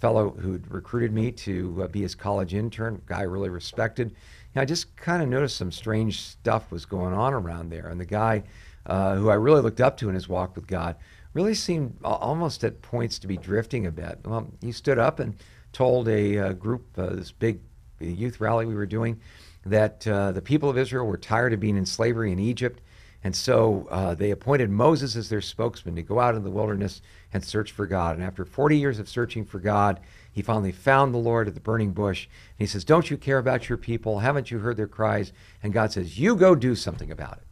Speaker 3: fellow who'd recruited me to uh, be his college intern, guy I really respected, I just kind of noticed some strange stuff was going on around there. And the guy uh, who I really looked up to in his walk with God really seemed almost at points to be drifting a bit. Well, he stood up and told a uh, group, uh, this big youth rally we were doing, that uh, the people of Israel were tired of being in slavery in Egypt. And so uh, they appointed Moses as their spokesman to go out in the wilderness and search for God. And after 40 years of searching for God, he finally found the Lord at the burning bush. And he says, Don't you care about your people? Haven't you heard their cries? And God says, You go do something about it.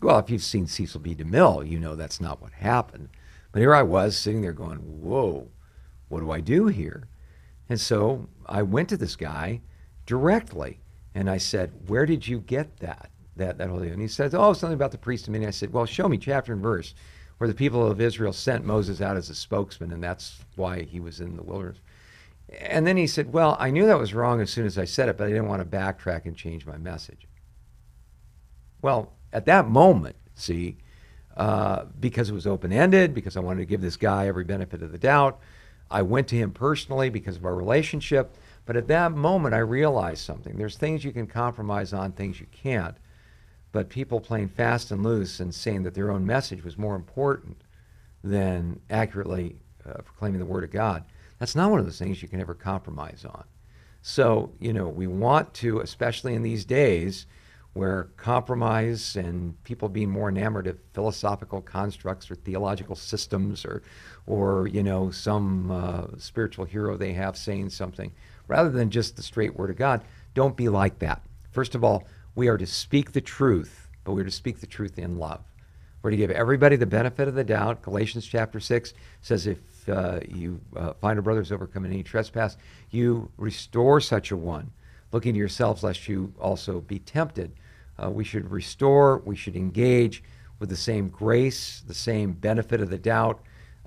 Speaker 3: Well, if you've seen Cecil B. DeMille, you know that's not what happened. But here I was sitting there going, Whoa, what do I do here? And so I went to this guy directly and I said, Where did you get that? That, that whole thing. And he said, Oh, something about the priest of Midian. I said, Well, show me chapter and verse where the people of Israel sent Moses out as a spokesman, and that's why he was in the wilderness. And then he said, Well, I knew that was wrong as soon as I said it, but I didn't want to backtrack and change my message. Well, at that moment, see, uh, because it was open ended, because I wanted to give this guy every benefit of the doubt, I went to him personally because of our relationship. But at that moment, I realized something. There's things you can compromise on, things you can't but people playing fast and loose and saying that their own message was more important than accurately uh, proclaiming the Word of God, that's not one of those things you can ever compromise on. So, you know, we want to, especially in these days where compromise and people being more enamored of philosophical constructs or theological systems or, or you know, some uh, spiritual hero they have saying something, rather than just the straight Word of God, don't be like that. First of all, we are to speak the truth, but we're to speak the truth in love. We're to give everybody the benefit of the doubt. Galatians chapter 6 says, If uh, you uh, find a brother's overcome in any trespass, you restore such a one, looking to yourselves lest you also be tempted. Uh, we should restore, we should engage with the same grace, the same benefit of the doubt,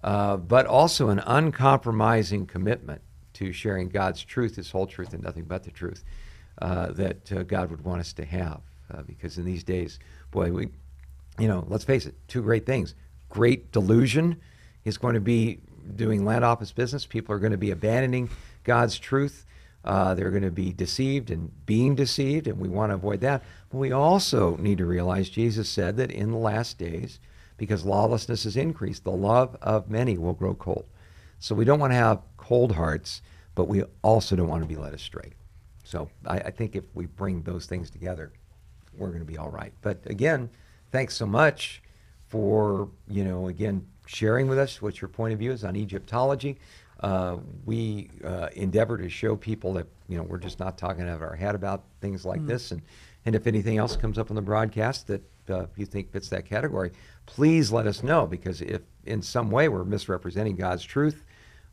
Speaker 3: uh, but also an uncompromising commitment to sharing God's truth, His whole truth, and nothing but the truth uh, that uh, God would want us to have. Uh, because in these days, boy, we, you know, let's face it, two great things. Great delusion is going to be doing land office business. People are going to be abandoning God's truth. Uh, they're going to be deceived and being deceived, and we want to avoid that. But we also need to realize Jesus said that in the last days, because lawlessness has increased, the love of many will grow cold. So we don't want to have cold hearts, but we also don't want to be led astray. So I, I think if we bring those things together, we're going to be all right. But again, thanks so much for you know again sharing with us what your point of view is on Egyptology. Uh, we uh, endeavor to show people that you know we're just not talking out of our head about things like mm. this, and and if anything else comes up on the broadcast that uh, you think fits that category, please let us know because if in some way we're misrepresenting God's truth,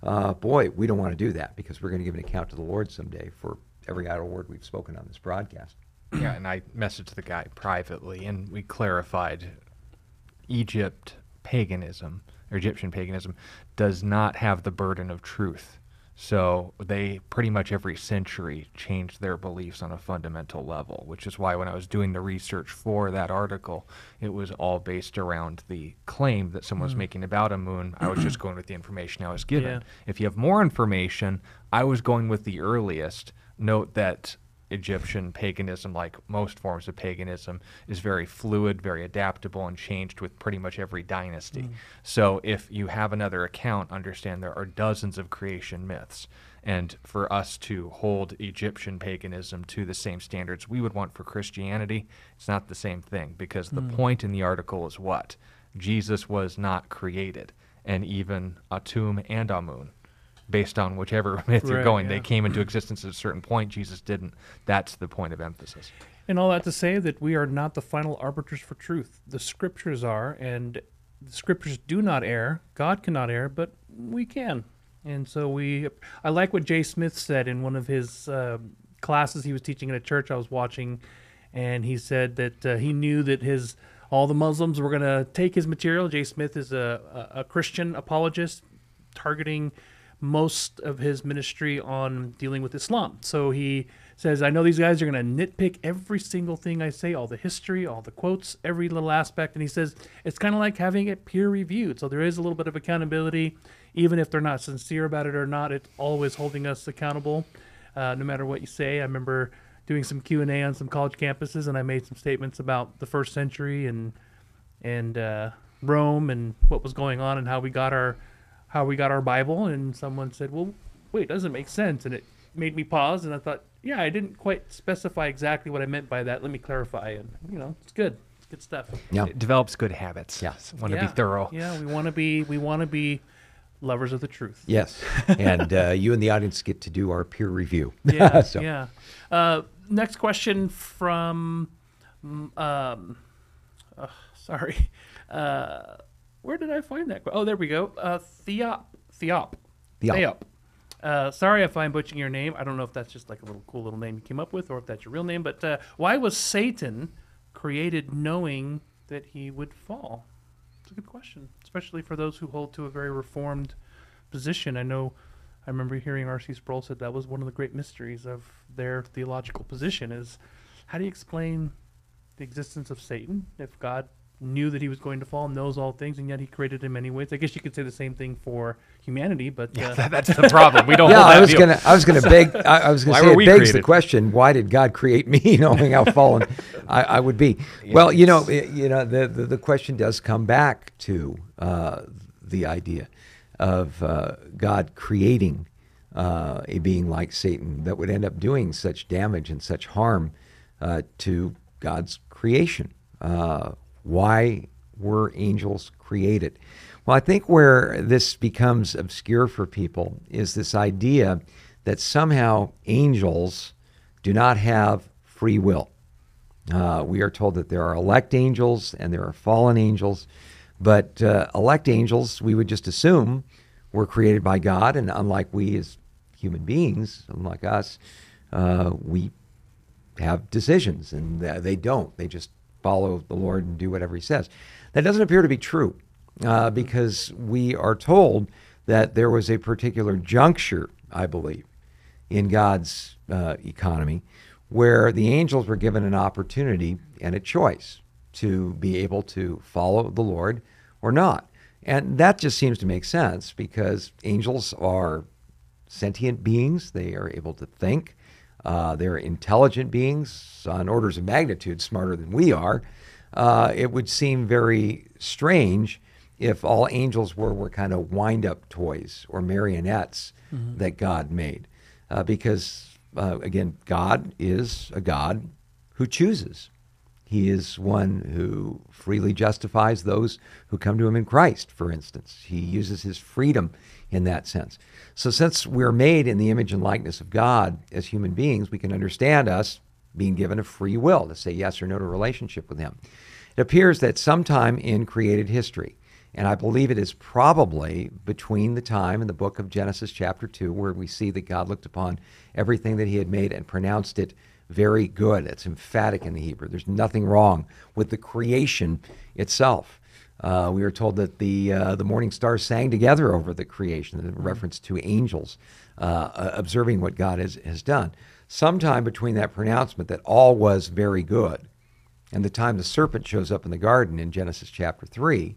Speaker 3: uh, boy, we don't want to do that because we're going to give an account to the Lord someday for every idle word we've spoken on this broadcast.
Speaker 2: Yeah, and I messaged the guy privately, and we clarified Egypt paganism or Egyptian paganism does not have the burden of truth. So they pretty much every century changed their beliefs on a fundamental level, which is why when I was doing the research for that article, it was all based around the claim that someone was mm. making about Amun. I was just going with the information I was given. Yeah. If you have more information, I was going with the earliest. Note that Egyptian paganism, like most forms of paganism, is very fluid, very adaptable, and changed with pretty much every dynasty. Mm. So if you have another account, understand there are dozens of creation myths. And for us to hold Egyptian paganism to the same standards we would want for Christianity, it's not the same thing because mm. the point in the article is what? Jesus was not created. And even Atum and Amun based on whichever myth you're going. Yeah. They came into existence at a certain point. Jesus didn't. That's the point of emphasis.
Speaker 1: And all that to say that we are not the final arbiters for truth. The scriptures are, and the scriptures do not err. God cannot err, but we can. And so we, I like what Jay Smith said in one of his uh, classes he was teaching in a church I was watching, and he said that uh, he knew that his all the Muslims were going to take his material. Jay Smith is a, a, a Christian apologist targeting most of his ministry on dealing with Islam. So he says, I know these guys are going to nitpick every single thing I say, all the history, all the quotes, every little aspect. And he says, it's kind of like having it peer reviewed. So there is a little bit of accountability, even if they're not sincere about it or not, it's always holding us accountable, uh, no matter what you say. I remember doing some Q&A on some college campuses, and I made some statements about the first century and, and uh, Rome and what was going on and how we got our – how we got our Bible, and someone said, "Well, wait, doesn't make sense," and it made me pause, and I thought, "Yeah, I didn't quite specify exactly what I meant by that. Let me clarify." And you know, it's good, it's good stuff.
Speaker 2: Yeah, it develops good habits. Yeah, want to
Speaker 1: yeah.
Speaker 2: be thorough.
Speaker 1: Yeah, we want to be we want to be lovers of the truth.
Speaker 3: Yes, and uh, you and the audience get to do our peer review.
Speaker 1: Yeah, so. yeah. Uh, next question from, mm, um, uh, sorry. Uh, where did I find that? Oh, there we go. Uh, Theop. Theop. Theop. Uh, sorry if I'm butchering your name. I don't know if that's just like a little cool little name you came up with or if that's your real name. But uh, why was Satan created knowing that he would fall? It's a good question, especially for those who hold to a very reformed position. I know. I remember hearing R.C. Sproul said that was one of the great mysteries of their theological position is how do you explain the existence of Satan if God knew that he was going to fall, knows all things, and yet he created him anyways. I guess you could say the same thing for humanity, but
Speaker 2: uh, yeah, that's the problem. We don't.
Speaker 3: yeah, I was deal. gonna, I was gonna beg, I, I was gonna say it begs created? the question: Why did God create me, knowing how fallen I, I, would be? Yes. Well, you know, you know, the, the, the question does come back to uh, the idea. of uh, God creating uh, a being like Satan that would end up doing such damage and such harm uh, to God's creation. Uh, why were angels created? Well, I think where this becomes obscure for people is this idea that somehow angels do not have free will. Uh, we are told that there are elect angels and there are fallen angels, but uh, elect angels, we would just assume, were created by God, and unlike we as human beings, unlike us, uh, we have decisions, and they don't. They just follow the Lord and do whatever He says. That doesn't appear to be true uh, because we are told that there was a particular juncture, I believe, in God's uh, economy where the angels were given an opportunity and a choice to be able to follow the Lord or not. And that just seems to make sense because angels are sentient beings, they are able to think. Uh, they're intelligent beings on orders of magnitude smarter than we are. Uh, it would seem very strange if all angels were, were kind of wind up toys or marionettes mm-hmm. that God made. Uh, because, uh, again, God is a God who chooses. He is one who freely justifies those who come to him in Christ, for instance. He uses his freedom in that sense. So, since we're made in the image and likeness of God as human beings, we can understand us being given a free will to say yes or no to a relationship with him. It appears that sometime in created history, and I believe it is probably between the time in the book of Genesis, chapter 2, where we see that God looked upon everything that he had made and pronounced it very good. It's emphatic in the Hebrew. There's nothing wrong with the creation itself. Uh, we are told that the uh, the morning stars sang together over the creation, in reference to angels uh, observing what God has, has done. Sometime between that pronouncement that all was very good and the time the serpent shows up in the garden in Genesis chapter 3,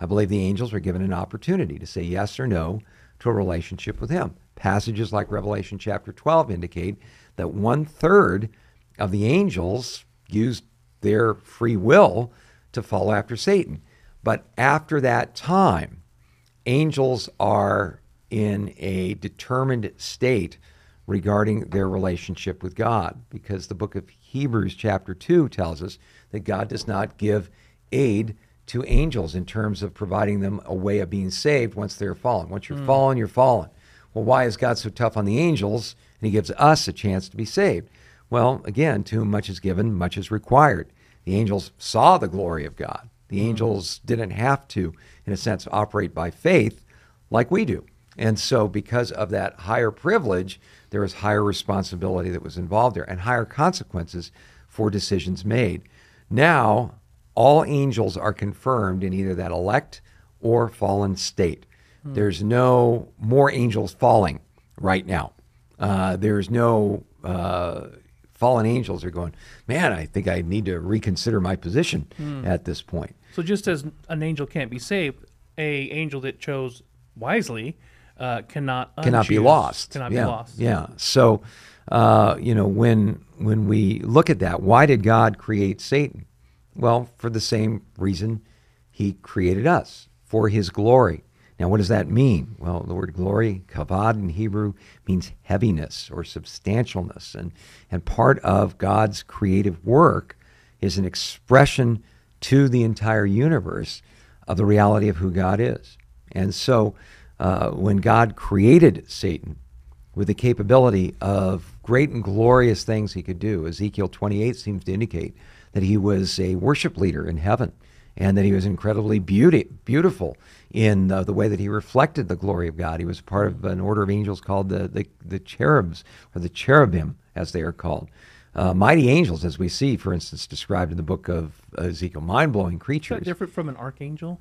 Speaker 3: I believe the angels were given an opportunity to say yes or no to a relationship with him. Passages like Revelation chapter 12 indicate that one third of the angels used their free will to follow after Satan. But after that time, angels are in a determined state regarding their relationship with God because the book of Hebrews, chapter 2, tells us that God does not give aid to angels in terms of providing them a way of being saved once they're fallen. Once you're mm. fallen, you're fallen. Well, why is God so tough on the angels and he gives us a chance to be saved? Well, again, to whom much is given, much is required. The angels saw the glory of God. The mm. angels didn't have to, in a sense, operate by faith like we do. And so, because of that higher privilege, there was higher responsibility that was involved there and higher consequences for decisions made. Now, all angels are confirmed in either that elect or fallen state. Hmm. There's no more angels falling right now. Uh, there's no uh, fallen angels are going, man, I think I need to reconsider my position hmm. at this point.
Speaker 1: So just as an angel can't be saved, a angel that chose wisely uh, cannot
Speaker 3: cannot be lost.
Speaker 1: Cannot
Speaker 3: yeah.
Speaker 1: be lost.
Speaker 3: Yeah. So, uh, you know, when when we look at that, why did God create Satan? Well, for the same reason he created us, for his glory. Now, what does that mean? Well, the word glory, kavod in Hebrew, means heaviness or substantialness. And, and part of God's creative work is an expression to the entire universe of the reality of who God is. And so, uh, when God created Satan with the capability of great and glorious things he could do, Ezekiel 28 seems to indicate that he was a worship leader in heaven and that he was incredibly beauty, beautiful in the way that he reflected the glory of God. He was part of an order of angels called the, the, the cherubs, or the cherubim, as they are called. Uh, mighty angels, as we see, for instance, described in the book of Ezekiel, mind blowing creatures.
Speaker 1: Is that different from an archangel?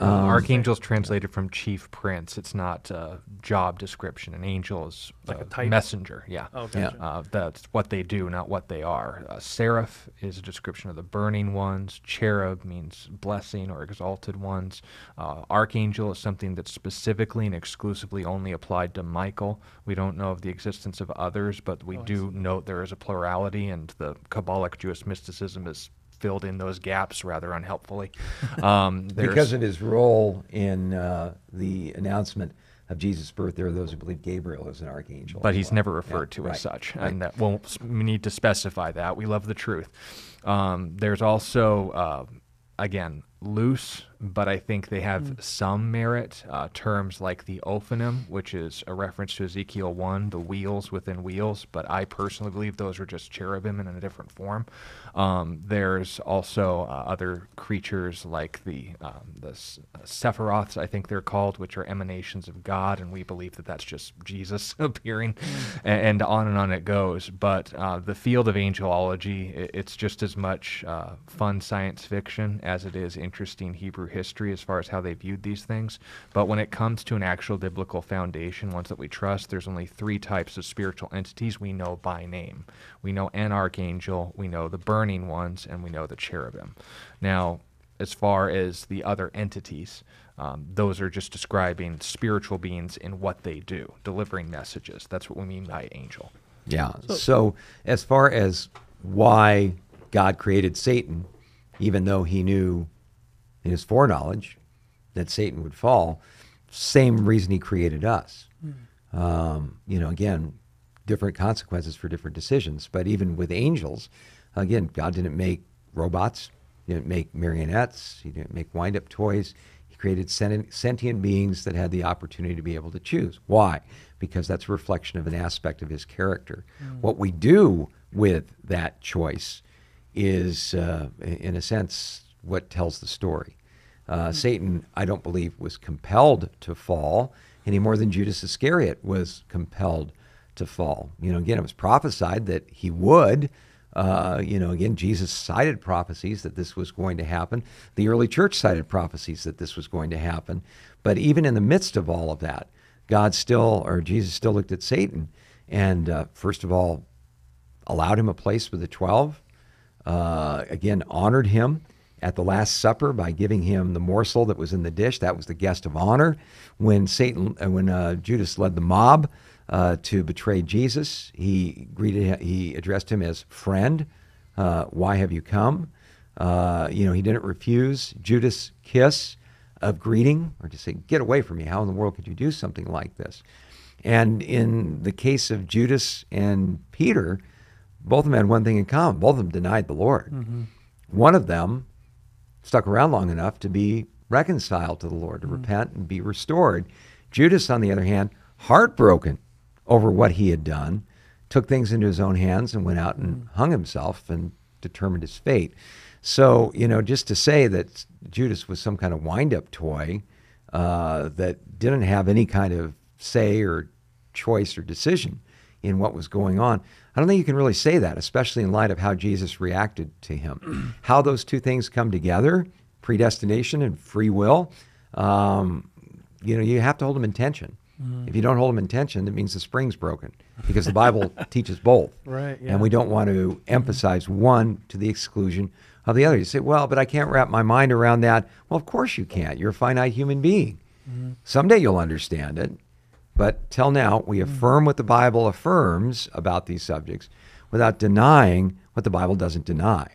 Speaker 2: Um, Archangel's translated from chief prince. It's not a job description. An angel is
Speaker 1: like a, type?
Speaker 2: messenger. Yeah.
Speaker 1: Oh, gotcha.
Speaker 2: yeah. Uh, that's what they do, not what they are. Uh, seraph is a description of the burning ones. Cherub means blessing or exalted ones. Uh, Archangel is something that's specifically and exclusively only applied to Michael. We don't know of the existence of others, but we oh, do note there is a plurality, and the Kabbalic Jewish mysticism is filled in those gaps rather unhelpfully. Um,
Speaker 3: because of his role in uh, the announcement of Jesus' birth, there are those who believe Gabriel is an archangel.
Speaker 2: but he's
Speaker 3: well.
Speaker 2: never
Speaker 3: Yeah,
Speaker 2: referred to
Speaker 3: right,
Speaker 2: as such,
Speaker 3: right.
Speaker 2: and that won't we need to specify that. We love the truth. Um, there's also, uh, again, loose, but I think they have some merit. Uh, terms like the ophanim, which is a reference to Ezekiel 1, the wheels within wheels, but I personally believe those are just cherubim in a different form. Um, there's also uh, other creatures like the um, the uh, Sephiroths, I think they're called, which are emanations of God, and we believe that that's just Jesus appearing, a- and, on and on it goes. But uh, the field of angelology, i- it's just as much uh, fun science fiction as it is interesting Hebrew history as far as how they viewed these things. But when it comes to an actual biblical foundation, ones that we trust, there's only three types of spiritual entities we know by name. We know an archangel, we know the burning ones, and we know the cherubim. Now, as far as the other entities, um, those are just describing spiritual beings in what they do, delivering messages. That's what we mean by angel.
Speaker 3: Yeah. So, as far as why God created Satan, even though he knew in his foreknowledge that Satan would fall, same reason he created us. Um, you know, again, different consequences for different decisions. But even with angels, again, God didn't make robots, he didn't make marionettes, he didn't make wind up toys. He created sentient, beings that had the opportunity to be able to choose. Why? Because that's a reflection of an aspect of his character. What we do with that choice is, uh, in a sense, what tells the story. Uh, Satan, I don't believe, was compelled to fall any more than Judas Iscariot was compelled to fall. You know, again, it was prophesied that he would. Uh, you know, again, Jesus cited prophecies that this was going to happen. The early church cited prophecies that this was going to happen. But even in the midst of all of that, God still, or Jesus still looked at Satan and, uh, first of all, allowed him a place with the 12. Uh, again, honored him at the Last Supper by giving him the morsel that was in the dish. That was the guest of honor. When Satan, uh, when uh, Judas led the mob uh, to betray Jesus, he greeted, he addressed him as friend. Uh, why have you come? Uh, you know, he didn't refuse Judas' kiss of greeting or to say, "Get away from me! How in the world could you do something like this?" And in the case of Judas and Peter, both of them had one thing in common. Both of them denied the Lord. One of them stuck around long enough to be reconciled to the Lord, to repent and be restored. Judas, on the other hand, heartbroken over what he had done, took things into his own hands and went out and hung himself and determined his fate. So, you know, just to say that Judas was some kind of wind up toy uh, that didn't have any kind of say or choice or decision in what was going on. I don't think you can really say that, especially in light of how Jesus reacted to him. how those two things come together, predestination and free will, um, you know, you have to hold them in tension. If you don't hold them in tension, it means the spring's broken because the Bible teaches both.
Speaker 1: Right, yeah.
Speaker 3: And we don't want to emphasize one to the exclusion of the other. You say, well, but I can't wrap my mind around that. Well, of course you can't. You're a finite human being. Someday you'll understand it. But till now, we mm. affirm what the Bible affirms about these subjects without denying what the Bible doesn't deny.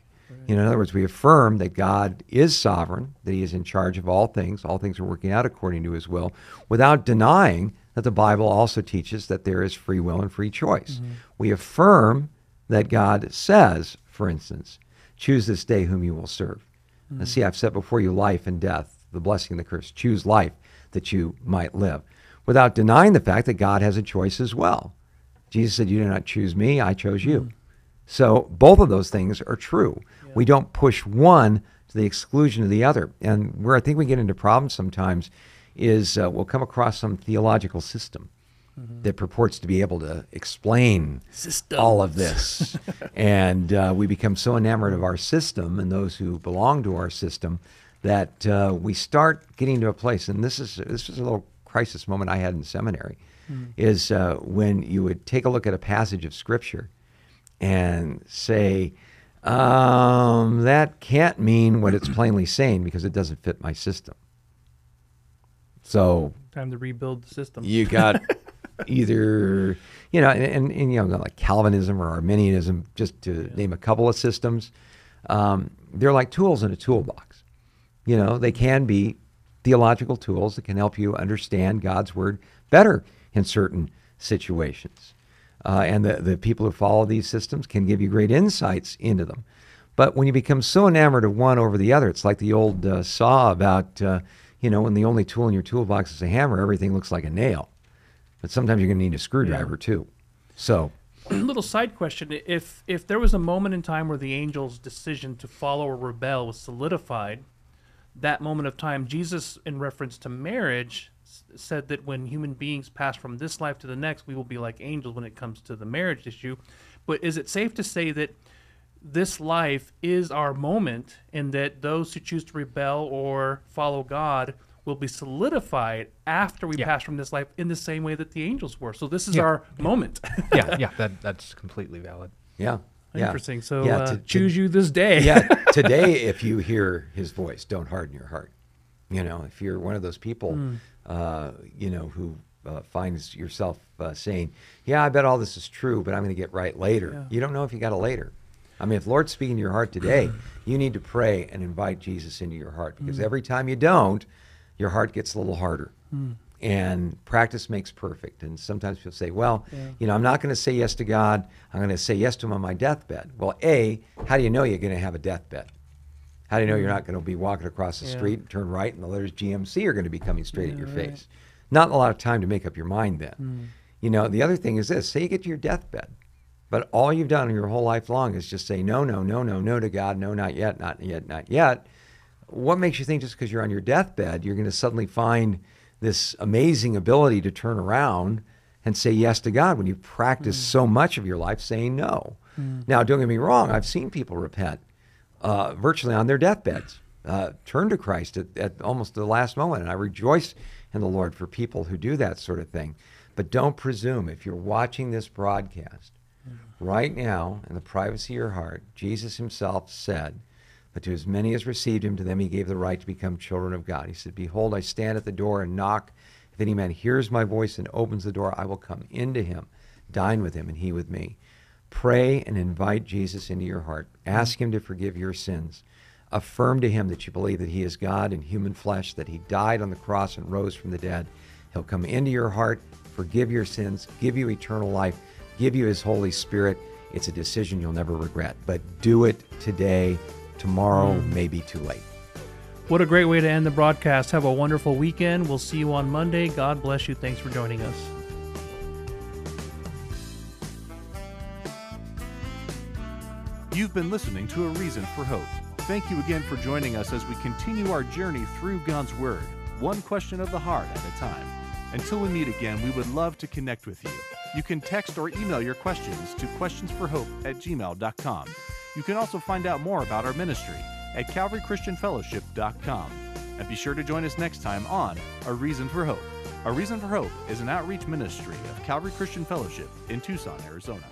Speaker 3: You know, in other words, we affirm that God is sovereign, that He is in charge of all things, all things are working out according to His will, without denying that the Bible also teaches that there is free will and free choice. Mm-hmm. We affirm that God says, for instance, choose this day whom you will serve. And mm-hmm. see, I've set before you life and death, the blessing and the curse. Choose life that you might live, without denying the fact that God has a choice as well. Jesus said, You did not choose me, I chose you. So both of those things are true. We don't push one to the exclusion of the other. And where I think we get into problems sometimes is uh, we'll come across some theological system that purports to be able to explain all of this. and uh, we become so enamored of our system and those who belong to our system that uh, we start getting to a place, and this is this is a little crisis moment I had in seminary, is uh, when you would take a look at a passage of scripture and say, um, that can't mean what it's plainly saying because it doesn't fit my system. So
Speaker 1: Time to rebuild the system.
Speaker 3: you got either, you know, and, and, and, you know, like Calvinism or Arminianism, just to name a couple of systems. Um, they're like tools in a toolbox. You know, they can be theological tools that can help you understand God's word better in certain situations. Uh, and the, the people who follow these systems can give you great insights into them. But when you become so enamored of one over the other, it's like the old uh, saw about, uh, you know, when the only tool in your toolbox is a hammer, everything looks like a nail. But sometimes you're going to need a screwdriver too. So,
Speaker 1: little side question: If if there was a moment in time where the angel's decision to follow or rebel was solidified, that moment of time, Jesus, in reference to marriage, s- said that when human beings pass from this life to the next, we will be like angels when it comes to the marriage issue. But is it safe to say that this life is our moment, and that those who choose to rebel or follow God will be solidified after we
Speaker 2: Yeah.
Speaker 1: pass from this life in the same way that the angels were? So this is
Speaker 2: Yeah.
Speaker 1: our moment.
Speaker 2: yeah, yeah, that that's completely valid.
Speaker 3: yeah. Yeah.
Speaker 1: Interesting. So
Speaker 3: Yeah,
Speaker 1: uh,
Speaker 3: to- to-
Speaker 1: choose you this day.
Speaker 3: yeah, today, if you hear his voice, don't harden your heart. You know, if you're one of those people,
Speaker 1: Hmm.
Speaker 3: uh, you know, who uh, finds yourself uh, saying, "Yeah, I bet all this is true, but I'm going to get right later."
Speaker 1: Yeah.
Speaker 3: You don't know if you got a later. I mean, if Lord's speaking to your heart today, you need to pray and invite Jesus into your heart because
Speaker 1: Hmm.
Speaker 3: every time you don't, your heart gets a little harder.
Speaker 1: Hmm.
Speaker 3: And practice makes perfect. And sometimes people say, well,
Speaker 1: Yeah.
Speaker 3: you know, I'm not going to say yes to God. I'm going to say yes to him on my deathbed. Well, A, how do you know you're going to have a deathbed? How do you know you're not going to be walking across the
Speaker 1: Mm. Yeah.
Speaker 3: street and turn right and the letters GMC are going to be coming straight at your
Speaker 1: right.
Speaker 3: face? Not a lot of time to make up your mind then.
Speaker 1: Mm.
Speaker 3: You know, the other thing is this say you get to your deathbed, but all you've done in your whole life long is just say no, no, no, no, no to God, no, not yet, not yet, not yet. What makes you think just because you're on your deathbed, you're going to suddenly find this amazing ability to turn around and say yes to God when you practice so much of your life saying no? Now, don't get me wrong, I've seen people repent uh, virtually on their deathbeds, uh, turn to Christ at, at almost the last moment. And I rejoice in the Lord for people who do that sort of thing. But don't presume, if you're watching this broadcast right now in the privacy of your heart, Jesus himself said, But to as many as received him, to them he gave the right to become children of God. He said, Behold, I stand at the door and knock. If any man hears my voice and opens the door, I will come into him, dine with him, and he with me. Pray and invite Jesus into your heart. Ask him to forgive your sins. Affirm to him that you believe that he is God in human flesh, that he died on the cross and rose from the dead. He'll come into your heart, forgive your sins, give you eternal life, give you his Holy Spirit. It's a decision you'll never regret. But do it today. Tomorrow hmm. may be too late.
Speaker 1: What a great way to end the broadcast. Have a wonderful weekend. We'll see you on Monday. God bless you. Thanks for joining us.
Speaker 4: You've been listening to A Reason for Hope. Thank you again for joining us as we continue our journey through God's Word, one question of the heart at a time. Until we meet again, we would love to connect with you. You can text or email your questions to questionsforhope at gmail.com. You can also find out more about our ministry at calvarychristianfellowship.com. And be sure to join us next time on A Reason for Hope. A Reason for Hope is an outreach ministry of Calvary Christian Fellowship in Tucson, Arizona.